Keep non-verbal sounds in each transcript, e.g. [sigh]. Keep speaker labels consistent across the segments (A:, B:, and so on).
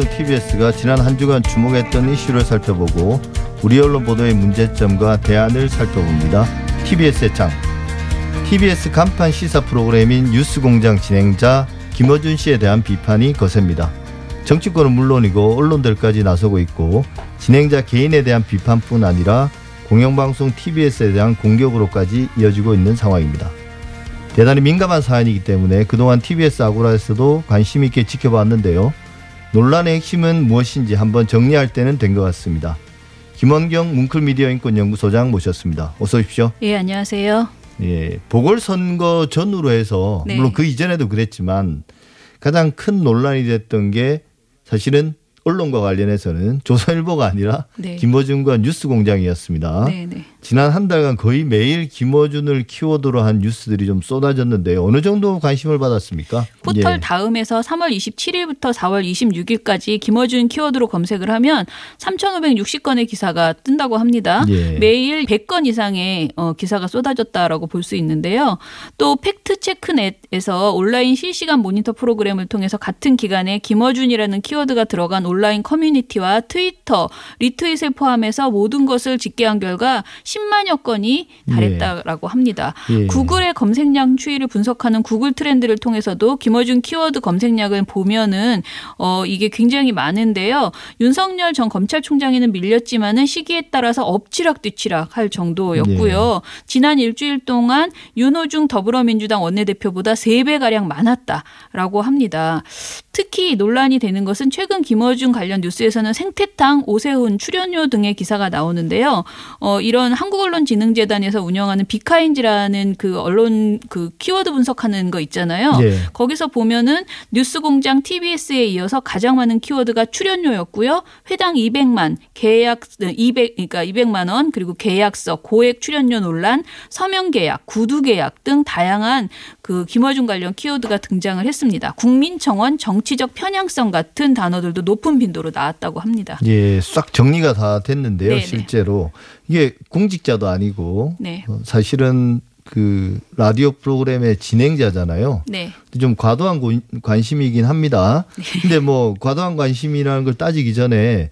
A: 선거방송 TBS가 지난 한 주간 주목했던 이슈를 살펴보고 우리 언론 보도의 문제점과 대안을 살펴봅니다. TBS의 장. TBS 간판 시사 프로그램인 뉴스공장 진행자 김어준 씨에 대한 비판이 거셉니다. 정치권은 물론이고 언론들까지 나서고 있고 진행자 개인에 대한 비판뿐 아니라 공영방송 TBS에 대한 공격으로까지 이어지고 있는 상황입니다. 대단히 민감한 사안이기 때문에 그동안 TBS 아고라에서도 관심 있게 지켜봤는데요. 논란의 핵심은 무엇인지 한번 정리할 때는 된 것 같습니다. 김원경 뭉클미디어 인권연구소장 모셨습니다. 어서 오십시오.
B: 예, 안녕하세요.
A: 예, 보궐선거 전후로 해서
B: 네.
A: 물론 그 이전에도 그랬지만 가장 큰 논란이 됐던 게 사실은 언론과 관련해서는 조선일보가 아니라
B: 네.
A: 김어준과 뉴스공장이었습니다.
B: 네, 네.
A: 지난 한 달간 거의 매일 김어준을 키워드로 한 뉴스들이 좀 쏟아졌는데요. 어느 정도 관심을 받았습니까?
B: 포털
A: 예.
B: 다음에서 3월 27일부터 4월 26일까지 김어준 키워드로 검색을 하면 3,560건의 기사가 뜬다고 합니다.
A: 예.
B: 매일 100건 이상의 어, 기사가 쏟아졌다라고 볼 수 있는데요. 또 팩트체크넷에서 온라인 실시간 모니터 프로그램을 통해서 같은 기간에 김어준이라는 키워드가 들어간 온라인 커뮤니티와 트위터, 리트윗을 포함해서 모든 것을 집계한 결과 10만여 건이 달했다라고 합니다.
A: 예.
B: 구글의 검색량 추이를 분석하는 구글 트렌드를 통해서도 김어준 키워드 검색량을 보면은 어 이게 굉장히 많은데요. 윤석열 전 검찰총장에는 밀렸지만은 시기에 따라서 엎치락 뒤치락 할 정도였고요. 지난 일주일 동안 윤호중 더불어민주당 원내대표보다 3배 가량 많았다라고 합니다. 특히 논란이 되는 것은 최근 김어준 관련 뉴스에서는 생태탕, 오세훈 출연료 등의 기사가 나오는데요. 어, 이런 한국언론진흥재단에서 운영하는 비카인지라는 그 언론 그 키워드 분석하는 거 있잖아요.
A: 예.
B: 거기서 보면은 뉴스공장 TBS에 이어서 가장 많은 키워드가 출연료였고요. 회당 200만, 계약 200 그러니까 200만 원 그리고 계약서, 고액 출연료 논란, 서명 계약, 구두 계약 등 다양한 그 김어준 관련 키워드가 등장을 했습니다. 국민청원, 정치적 편향성 같은 단어들도 높은 빈도로 나왔다고 합니다.
A: 예, 싹 정리가 다 됐는데요.
B: 네네.
A: 실제로 이게 공직자도 아니고
B: 네.
A: 어, 사실은 그 라디오 프로그램의 진행자잖아요.
B: 네.
A: 좀 과도한 고- 관심이긴 합니다. 근데 뭐 과도한 관심이라는 걸 따지기 전에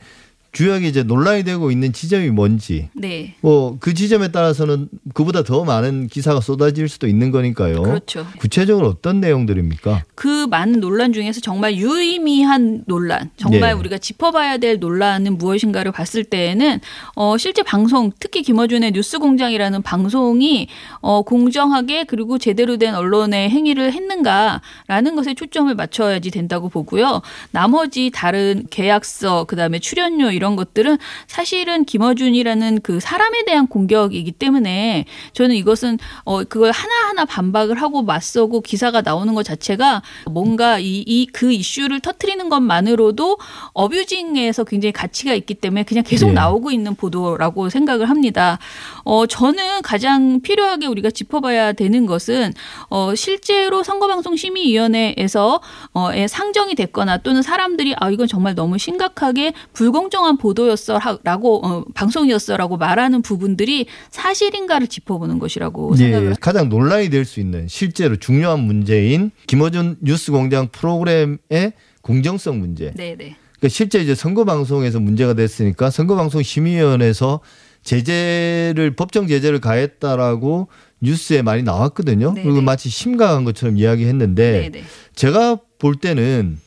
A: 주요하게 이제 논란이 되고 있는 지점이 뭔지
B: 네.
A: 뭐그 지점에 따라서는 그보다 더 많은 기사가 쏟아질 수도 있는 거니까요.
B: 그렇죠.
A: 구체적으로 어떤 내용들입니까?
B: 그 많은 논란 중에서 정말 유의미한 논란, 정말
A: 네.
B: 우리가 짚어봐야 될 논란은 무엇인가를 봤을 때에는 어 실제 방송, 특히 김어준의 뉴스공장이라는 방송이 어 공정하게 그리고 제대로 된 언론의 행위를 했는가라는 것에 초점을 맞춰야지 된다고 보고요. 나머지 다른 계약서, 그다음에 출연료 이런 것들은 사실은 김어준이라는 그 사람에 대한 공격이기 때문에 저는 이것은 어 그걸 하나하나 반박을 하고 맞서고 기사가 나오는 것 자체가 뭔가 이 이그 이슈를 터트리는 것만으로도 어뷰징에서 굉장히 가치가 있기 때문에 그냥 계속
A: 예.
B: 나오고 있는 보도라고 생각을 합니다. 어 저는 가장 필요하게 우리가 짚어봐야 되는 것은 어 실제로 선거방송 심의위원회에서 어에 상정이 됐거나 또는 사람들이 아 이건 정말 너무 심각하게 불공정한 보도였어라고 어, 방송이었어라고 말하는 부분들이 사실인가를 짚어보는 것이라고 생각을
A: 예, 가장 논란이 될 수 있는 실제로 중요한 문제인 김어준 뉴스공장 프로그램의 공정성 문제.
B: 네네.
A: 그러니까 실제 이제 선거 방송에서 문제가 됐으니까 선거 방송 심의위원회에서 제재를 법정 제재를 가했다라고 뉴스에 많이 나왔거든요.
B: 네네.
A: 그리고 마치 심각한 것처럼 이야기했는데
B: 네네.
A: 제가 볼 때는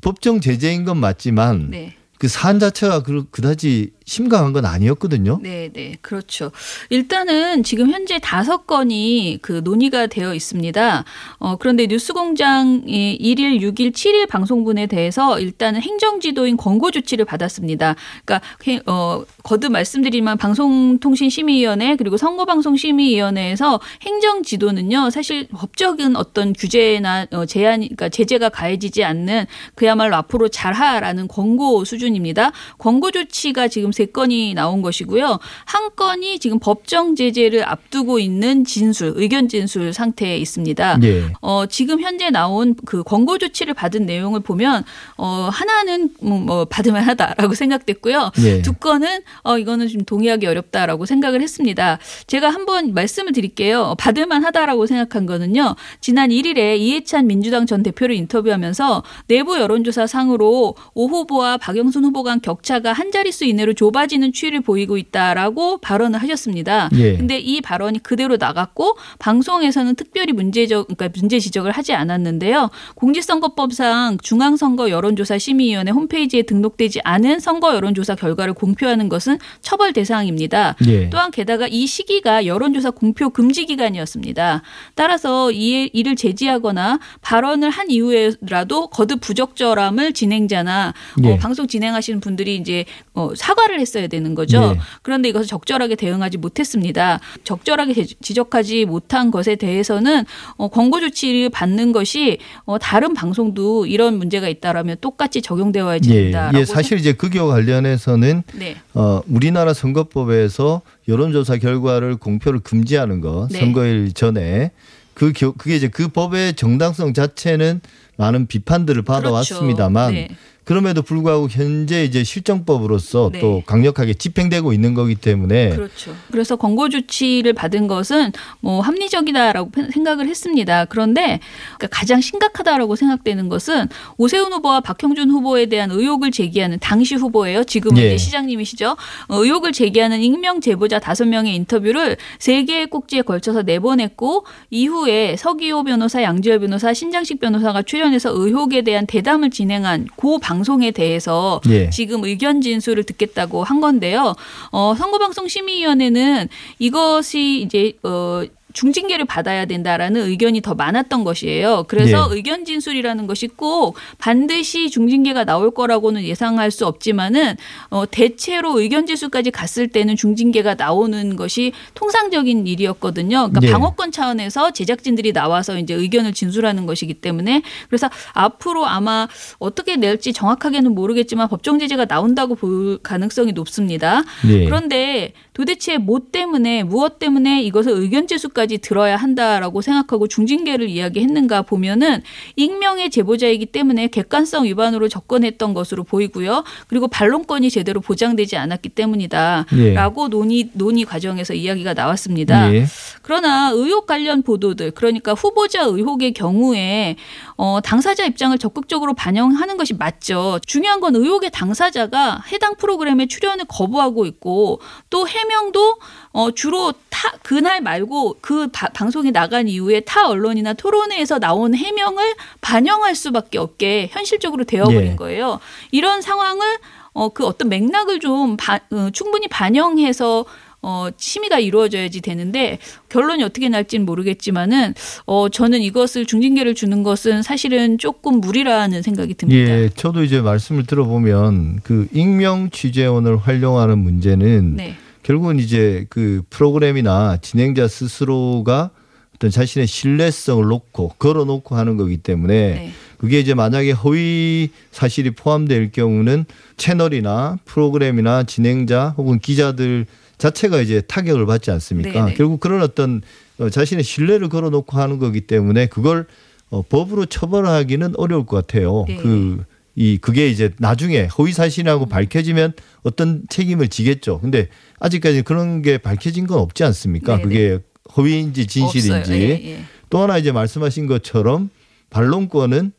A: 법정 제재인 건 맞지만
B: 네.
A: 그 사안 자체가 그- 그다지 심각한 건 아니었거든요.
B: 네, 네, 그렇죠. 일단은 지금 현재 다섯 건이 그 논의가 되어 있습니다. 어, 그런데 뉴스공장이 1일, 6일, 7일 방송분에 대해서 일단은 행정지도인 권고 조치를 받았습니다. 그러니까 해- 어, 거듭 말씀드리면 방송통신심의위원회 그리고 선거방송심의위원회에서 행정지도는요 사실 법적인 어떤 규제나 어, 제한, 그러니까 제재가 가해지지 않는 그야말로 앞으로 잘하라는 권고 수준입니다. 권고 조치가 지금 세 건이 나온 것이고요. 한 건이 지금 법정 제재를 앞두고 있는 진술, 의견 진술 상태에 있습니다.
A: 예.
B: 어, 지금 현재 나온 그 권고 조치를 받은 내용을 보면 어, 하나는 음, 뭐 받으면 하다라고 [laughs] 생각됐고요.
A: 예.
B: 두 건은 어, 이거는 좀 동의하기 어렵다라고 생각을 했습니다. 제가 한번 말씀을 드릴게요. 받을만 하다라고 생각한 거는요. 지난 1일에 이해찬 민주당 전 대표를 인터뷰하면서 내부 여론조사 상으로 오 후보와 박영순 후보 간 격차가 한 자릿수 이내로 좁 아지는 추이를 보이고 있다라고 발언을 하셨습니다.
A: 예.
B: 근데 이 발언이 그대로 나갔고 방송에서는 특별히 문제적 그러니까 문제 지적을 하지 않았는데요. 공직선거법상 중앙선거 여론조사 심의위원회 홈페이지에 등록되지 않은 선거 여론조사 결과를 공표하는 것은 처벌 대상입니다.
A: 예.
B: 또한 게다가 이 시기가 여론조사 공표 금지 기간이었습니다. 따라서 이 이를 제지하거나 발언을 한 이후에라도 거듭 부적절함을 진행자나
A: 예.
B: 어, 방송 진행하시는 분들이 이제 어, 사과를 했어야 되는 거죠.
A: 예.
B: 그런데 이것을 적절하게 대응하지 못했습니다. 적절하게 지- 지적하지 못한 것에 대해서는 어, 권고 조치를 받는 것이 어, 다른 방송도 이런 문제가 있다라면 똑같이 적용되어야지
A: 예.
B: 된다라고
A: 예. 사실 이제 그기와 관련해서는
B: 생- 네.
A: 어, 우리나라 선거법에서 여론조사 결과를 공표를 금지하는 것
B: 네.
A: 선거일 전에 그 겨- 그게 이제 그 법의 정당성 자체는 많은 비판들을 받아왔습니다만
B: 그렇죠. 네.
A: 그럼에도 불구하고 현재 이제 실정법으로서
B: 네.
A: 또 강력하게 집행되고 있는 거기 때문에
B: 그렇죠. 그래서 권고 조치를 받은 것은 뭐 합리적이다라고 생각을 했습니다. 그런데 그러니까 가장 심각하다라고 생각되는 것은 오세훈 후보와 박형준 후보에 대한 의혹을 제기하는 당시 후보예요. 지금은
A: 예.
B: 시장님이시죠. 어, 의혹을 제기하는 익명 제보자 다섯 명의 인터뷰를 세 개의 꼭지에 걸쳐서 내보냈고 이후에 서기호 변호사, 양지열 변호사, 신장식 변호사가 출연해서 의혹에 대한 대담을 진행한 고방 송에 대해서
A: 예.
B: 지금 의견 진술을 듣겠다고 한 건데요. 어, 선거방송심의위원회는 이것이 이제 어 중징계를 받아야 된다라는 의견이 더 많았던 것이에요. 그래서
A: 예.
B: 의견 진술이라는 것이 꼭 반드시 중징계가 나올 거라고는 예상할 수 없지만은 어 대체로 의견 진술까지 갔을 때는 중징계가 나오는 것이 통상적인 일이었거든요. 그러니까
A: 예.
B: 방어권 차원에서 제작진들이 나와서 이제 의견을 진술하는 것이기 때문에 그래서 앞으로 아마 어떻게 낼지 정확하게는 모르겠지만 법정 제재가 나온다고 볼 가능성이 높습니다.
A: 예.
B: 그런데 도대체 뭐 때문에 무엇 때문에 이것을 의견 제수까지 들어야 한다라고 생각하고 중징계를 이야기했는가 보면은 익명의 제보자이기 때문에 객관성 위반으로 접근했던 것으로 보이고요. 그리고 반론권이 제대로 보장되지 않았기 때문이다라고 논의 논의 과정에서 이야기가 나왔습니다.
A: 예.
B: 그러나 의혹 관련 보도들 그러니까 후보자 의혹의 경우에 어, 당사자 입장을 적극적으로 반영하는 것이 맞죠. 중요한 건 의혹의 당사자가 해당 프로그램에 출연을 거부하고 있고 또 해명도 어, 주로 타 그날 말고 그 바- 방송이 나간 이후에 타 언론이나 토론회에서 나온 해명을 반영할 수밖에 없게 현실적으로 되어버린
A: 예.
B: 거예요. 이런 상황을 어, 그 어떤 맥락을 좀 바- 어, 충분히 반영해서 어, 심의가 이루어져야지 되는데 결론이 어떻게 날지는 모르겠지만은 어, 저는 이것을 중징계를 주는 것은 사실은 조금 무리라는 생각이 듭니다.
A: 예, 저도 이제 말씀을 들어보면 그 익명 취재원을 활용하는 문제는
B: 네.
A: 결국은 이제 그 프로그램이나 진행자 스스로가 어떤 자신의 신뢰성을 놓고 걸어놓고 하는 거기 때문에
B: 네.
A: 그게 이제 만약에 허위 사실이 포함될 경우는 채널이나 프로그램이나 진행자 혹은 기자들 자체가 이제 타격을 받지 않습니까?
B: 네네.
A: 결국 그런 어떤 어, 자신의 신뢰를 걸어놓고 하는 거기 때문에 그걸 어, 법으로 처벌하기는 어려울 것 같아요.
B: 네.
A: 그 이 그게 이제 나중에 허위 사실이라고 밝혀지면 어떤 책임을 지겠죠. 근데 아직까지 그런 게 밝혀진 건 없지 않습니까?
B: 네네.
A: 그게 허위인지 진실인지.
B: 예, 예.
A: 또 하나 이제 말씀하신 것처럼 반론권은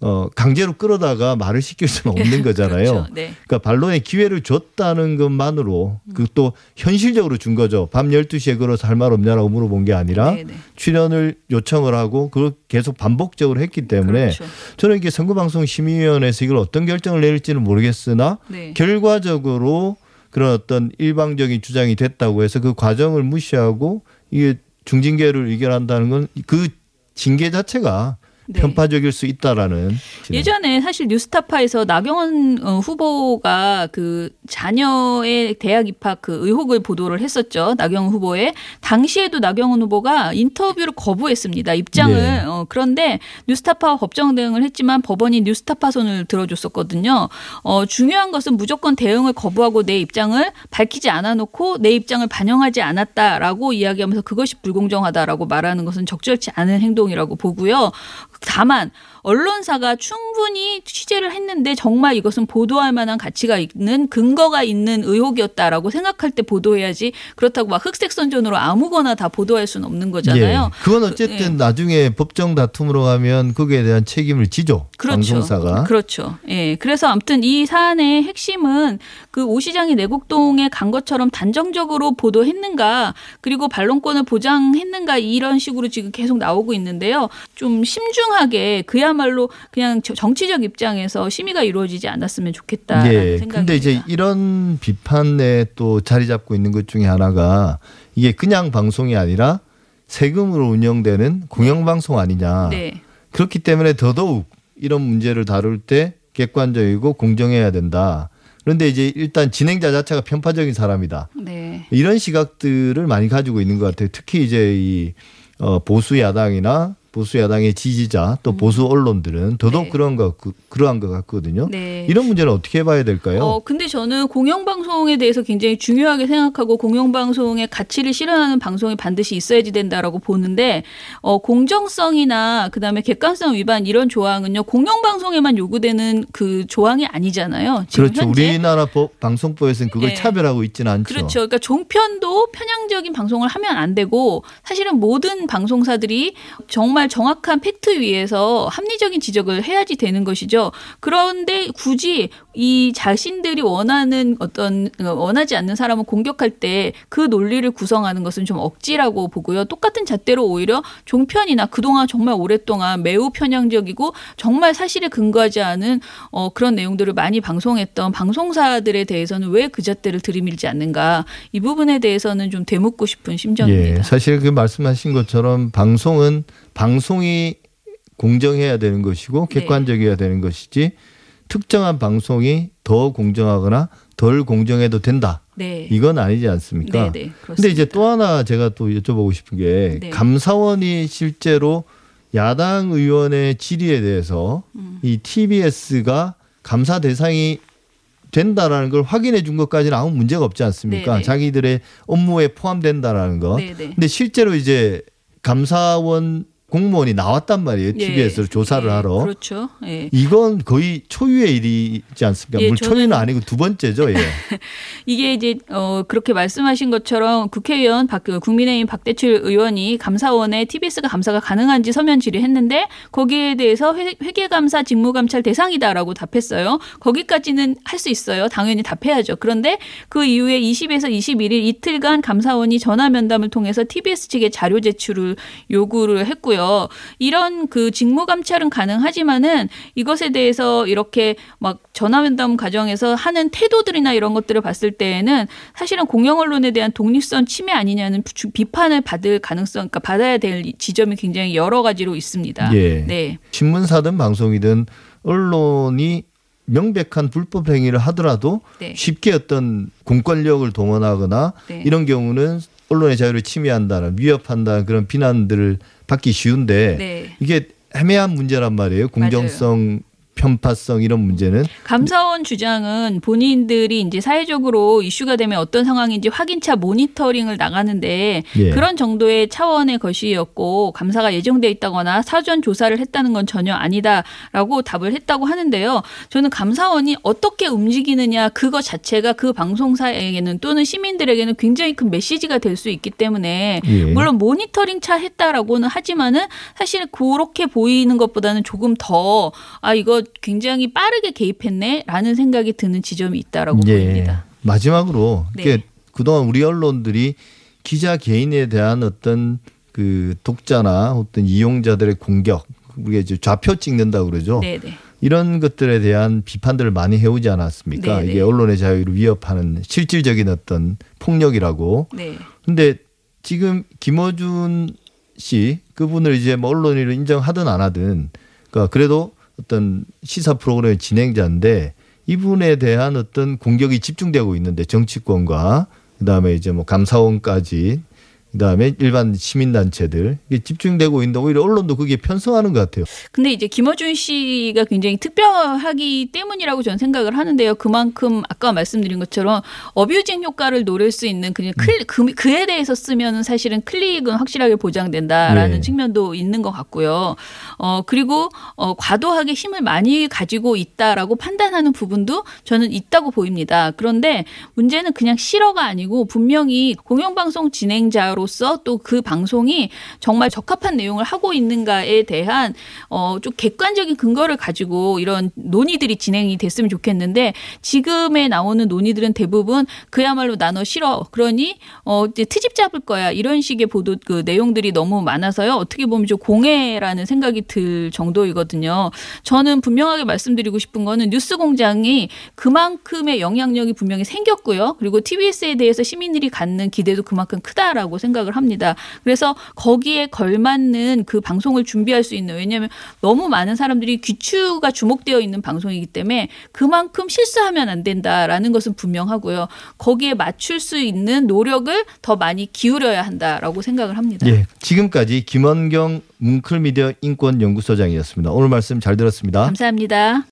A: 어 강제로 끌어다가 말을 시킬 수는 [laughs] 없는 거잖아요.
B: 그렇죠. 네.
A: 그러니까 반론의 기회를 줬다는 것만으로 그또 현실적으로 준 거죠. 밤 12시에 걸어서 할 말 없냐라고 물어본 게 아니라
B: 네, 네.
A: 출연을 요청을 하고 그걸 계속 반복적으로 했기 때문에
B: 그렇죠.
A: 저는 이게 선거방송심의위원회에서 이걸 어떤 결정을 내릴지는 모르겠으나
B: 네.
A: 결과적으로 그런 어떤 일방적인 주장이 됐다고 해서 그 과정을 무시하고 이게 중징계를 의결한다는 건 그 징계 자체가
B: 네.
A: 편파적일 수 있다라는 진행.
B: 예전에 사실 뉴스타파에서 나경원 어, 후보가 그 자녀의 대학 입학 그 의혹을 보도를 했었죠. 나경원 후보의 당시에도 나경원 후보가 인터뷰를 거부했습니다. 입장을
A: 네.
B: 어, 그런데 뉴스타파와 법정 대응을 했지만 법원이 뉴스타파 손을 들어줬었거든요. 어, 중요한 것은 무조건 대응을 거부하고 내 입장을 밝히지 않아 놓고 내 입장을 반영하지 않았다라고 이야기하면서 그것이 불공정하다라고 말하는 것은 적절치 않은 행동이라고 보고요. 다만 언론사가 충분히 취재를 했는데 정말 이것은 보도할 만한 가치가 있는 근거가 있는 의혹이었다라고 생각할 때 보도해야지 그렇다고 막 흑색 선전으로 아무거나 다 보도할 수는 없는 거잖아요.
A: 예. 그건 어쨌든
B: 예.
A: 나중에 법정 다툼으로 가면 거기에 대한 책임을 지죠.
B: 그렇죠.
A: 방송사가.
B: 그렇죠. 예. 그래서 아무튼 이 사안의 핵심은 그 오 시장이 내곡동에 간 것처럼 단정적으로 보도했는가 그리고 반론권을 보장했는가 이런 식으로 지금 계속 나오고 있는데요. 좀 심중하게 그야 말로 그냥 저- 정치적 입장에서 심의가 이루어지지 않았으면 좋겠다라는
A: 예.
B: 생각입니다.
A: 근데 이제 이런 비판에 또 자리 잡고 있는 것 중에 하나가 이게 그냥 방송이 아니라 세금으로 운영되는 공영방송 아니냐.
B: 네.
A: 그렇기 때문에 더더욱 이런 문제를 다룰 때 객관적이고 공정해야 된다. 그런데 이제 일단 진행자 자체가 편파적인 사람이다.
B: 네.
A: 이런 시각들을 많이 가지고 있는 것 같아요. 특히 이제 이 어, 보수 야당이나 보수 야당의 지지자 또 보수 언론들은 더더욱
B: 네.
A: 그런 것 같- 그러한 것 같거든요.
B: 네.
A: 이런 문제는 어떻게 봐야 될까요?
B: 어, 근데 저는 공영방송에 대해서 굉장히 중요하게 생각하고 공영방송의 가치를 실현하는 방송이 반드시 있어야지 된다라고 보는데, 어, 공정성이나 그 다음에 객관성 위반 이런 조항은요, 공영방송에만 요구되는 그 조항이 아니잖아요.
A: 그렇죠.
B: 현재.
A: 우리나라 법, 방송법에서는 그걸
B: 네.
A: 차별하고 있지는 않죠.
B: 그렇죠. 그러니까 종편도 편향적인 방송을 하면 안 되고 사실은 모든 방송사들이 정말 정확한 팩트 위에서 합리적인 지적을 해야지 되는 것이죠. 그런데 굳이 이 자신들이 원하는 어떤 어, 원하지 않는 사람을 공격할 때 그 논리를 구성하는 것은 좀 억지라고 보고요. 똑같은 잣대로 오히려 종편이나 그동안 정말 오랫동안 매우 편향적이고 정말 사실에 근거하지 않은 어, 그런 내용들을 많이 방송했던 방송사들에 대해서는 왜 그 잣대를 들이밀지 않는가 이 부분에 대해서는 좀 되묻고 싶은 심정입니다.
A: 예, 사실 그 말씀하신 것처럼 방송은 방송이 공정해야 되는 것이고
B: 네.
A: 객관적이어야 되는 것이지 특정한 방송이 더 공정하거나 덜 공정해도 된다.
B: 네.
A: 이건 아니지 않습니까?
B: 네, 네.
A: 근데 이제 또 하나 제가 또 여쭤보고 싶은 게
B: 네.
A: 감사원이 실제로 야당 의원의 질의에 대해서
B: 음.
A: 이 TBS가 감사 대상이 된다라는 걸 확인해 준 것까지는 아무 문제가 없지 않습니까?
B: 네, 네.
A: 자기들의 업무에 포함된다라는 거.
B: 네, 네.
A: 근데 실제로 이제 감사원 공무원이 나왔단 말이에요.
B: 예.
A: TBS를 조사를
B: 예,
A: 하러.
B: 그렇죠. 예.
A: 이건 거의 초유의 일이지 않습니까?
B: 예,
A: 물론
B: 초유는
A: 아니고 두 번째죠. 예. [laughs]
B: 이게 이제 어 그렇게 말씀하신 것처럼 국회의원 박그 국민의힘 박대출 의원이 감사원에 TBS가 감사가 가능한지 서면 질의했는데 거기에 대해서 회, 회계감사 직무감찰 대상이다라고 답했어요. 거기까지는 할 수 있어요. 당연히 답해야죠. 그런데 그 이후에 20에서 21일 이틀간 감사원이 전화 면담을 통해서 TBS 측에 자료 제출을 요구를 했고요. 이런 그 직무 감찰은 가능하지만은 이것에 대해서 이렇게 막 전화 면담 과정에서 하는 태도들이나 이런 것들을 봤을 때에는 사실은 공영 언론에 대한 독립성 침해 아니냐는 주- 비판을 받을 가능성, 그러니까 받아야 될 지점이 굉장히 여러 가지로 있습니다.
A: 예.
B: 네,
A: 신문사든 방송이든 언론이 명백한 불법 행위를 하더라도
B: 네.
A: 쉽게 어떤 공권력을 동원하거나
B: 네.
A: 이런 경우는 언론의 자유를 침해한다는 위협한다는 그런 비난들을 받기 쉬운데
B: 네.
A: 이게 애매한 문제란 말이에요. 공정성, 편파성 이런 문제는
B: 감사원 주장은 본인들이 이제 사회적으로 이슈가 되면 어떤 상황인지 확인차 모니터링을 나가는데
A: 예.
B: 그런 정도의 차원의 것이었고 감사가 예정돼 있다거나 사전 조사를 했다는 건 전혀 아니다라고 답을 했다고 하는데요. 저는 감사원이 어떻게 움직이느냐 그거 자체가 그 방송사에게는 또는 시민들에게는 굉장히 큰 메시지가 될 수 있기 때문에
A: 예.
B: 물론 모니터링 차 했다라고는 하지만은 사실 그렇게 보이는 것보다는 조금 더 아 이거 굉장히 빠르게 개입했네라는 생각이 드는 지점이 있다라고 보입니다.
A: 마지막으로
B: 네.
A: 이게 그동안 우리 언론들이 기자 개인에 대한 어떤 그 독자나 어떤 이용자들의 공격, 우리가 이제 좌표 찍는다 그러죠.
B: 네네.
A: 이런 것들에 대한 비판들을 많이 해오지 않았습니까?
B: 네네.
A: 이게 언론의 자유를 위협하는 실질적인 어떤 폭력이라고.
B: 네.
A: 근데 지금 김어준 씨 그분을 이제 뭐 언론인으로 인정하든 안 하든 그러니까 그래도 어떤 시사 프로그램의 진행자인데 이분에 대한 어떤 공격이 집중되고 있는데 정치권과 그다음에 이제 뭐 감사원까지 그다음에 일반 시민단체들 이게 집중되고 있는데 오히려 언론도 그게 편성하는 것 같아요.
B: 근데 이제 김어준 씨가 굉장히 특별하기 때문이라고 저는 생각을 하는데요. 그만큼 아까 말씀드린 것처럼 어뷰징 효과를 노릴 수 있는 그냥 클, 그, 그에 대해서 쓰면은 사실은 클릭은 확실하게 보장된다라는
A: 네.
B: 측면도 있는 것 같고요. 어 그리고 어 과도하게 힘을 많이 가지고 있다라고 판단하는 부분도 저는 있다고 보입니다. 그런데 문제는 그냥 실어가 아니고 분명히 공영방송 진행자로 서 또 그 방송이 정말 적합한 내용을 하고 있는가에 대한 어 좀 객관적인 근거를 가지고 이런 논의들이 진행이 됐으면 좋겠는데 지금에 나오는 논의들은 대부분 그야말로 나너 싫어 그러니 어 이제 트집 잡을 거야 이런 식의 보도 그 내용들이 너무 많아서요 어떻게 보면 좀 공해라는 생각이 들 정도이거든요. 저는 분명하게 말씀드리고 싶은 거는 뉴스 공장이 그만큼의 영향력이 분명히 생겼고요. 그리고 TBS에 대해서 시민들이 갖는 기대도 그만큼 크다라고 생각을 합니다. 그래서 거기에 걸맞는 그 방송을 준비할 수 있는 왜냐하면 너무 많은 사람들이 귀추가 주목되어 있는 방송이기 때문에 그만큼 실수하면 안 된다라는 것은 분명하고요. 거기에 맞출 수 있는 노력을 더 많이 기울여야 한다라고 생각을 합니다.
A: 예. 지금까지 김원경 뭉클미디어 인권연구소장이었습니다. 오늘 말씀 잘 들었습니다.
B: 감사합니다.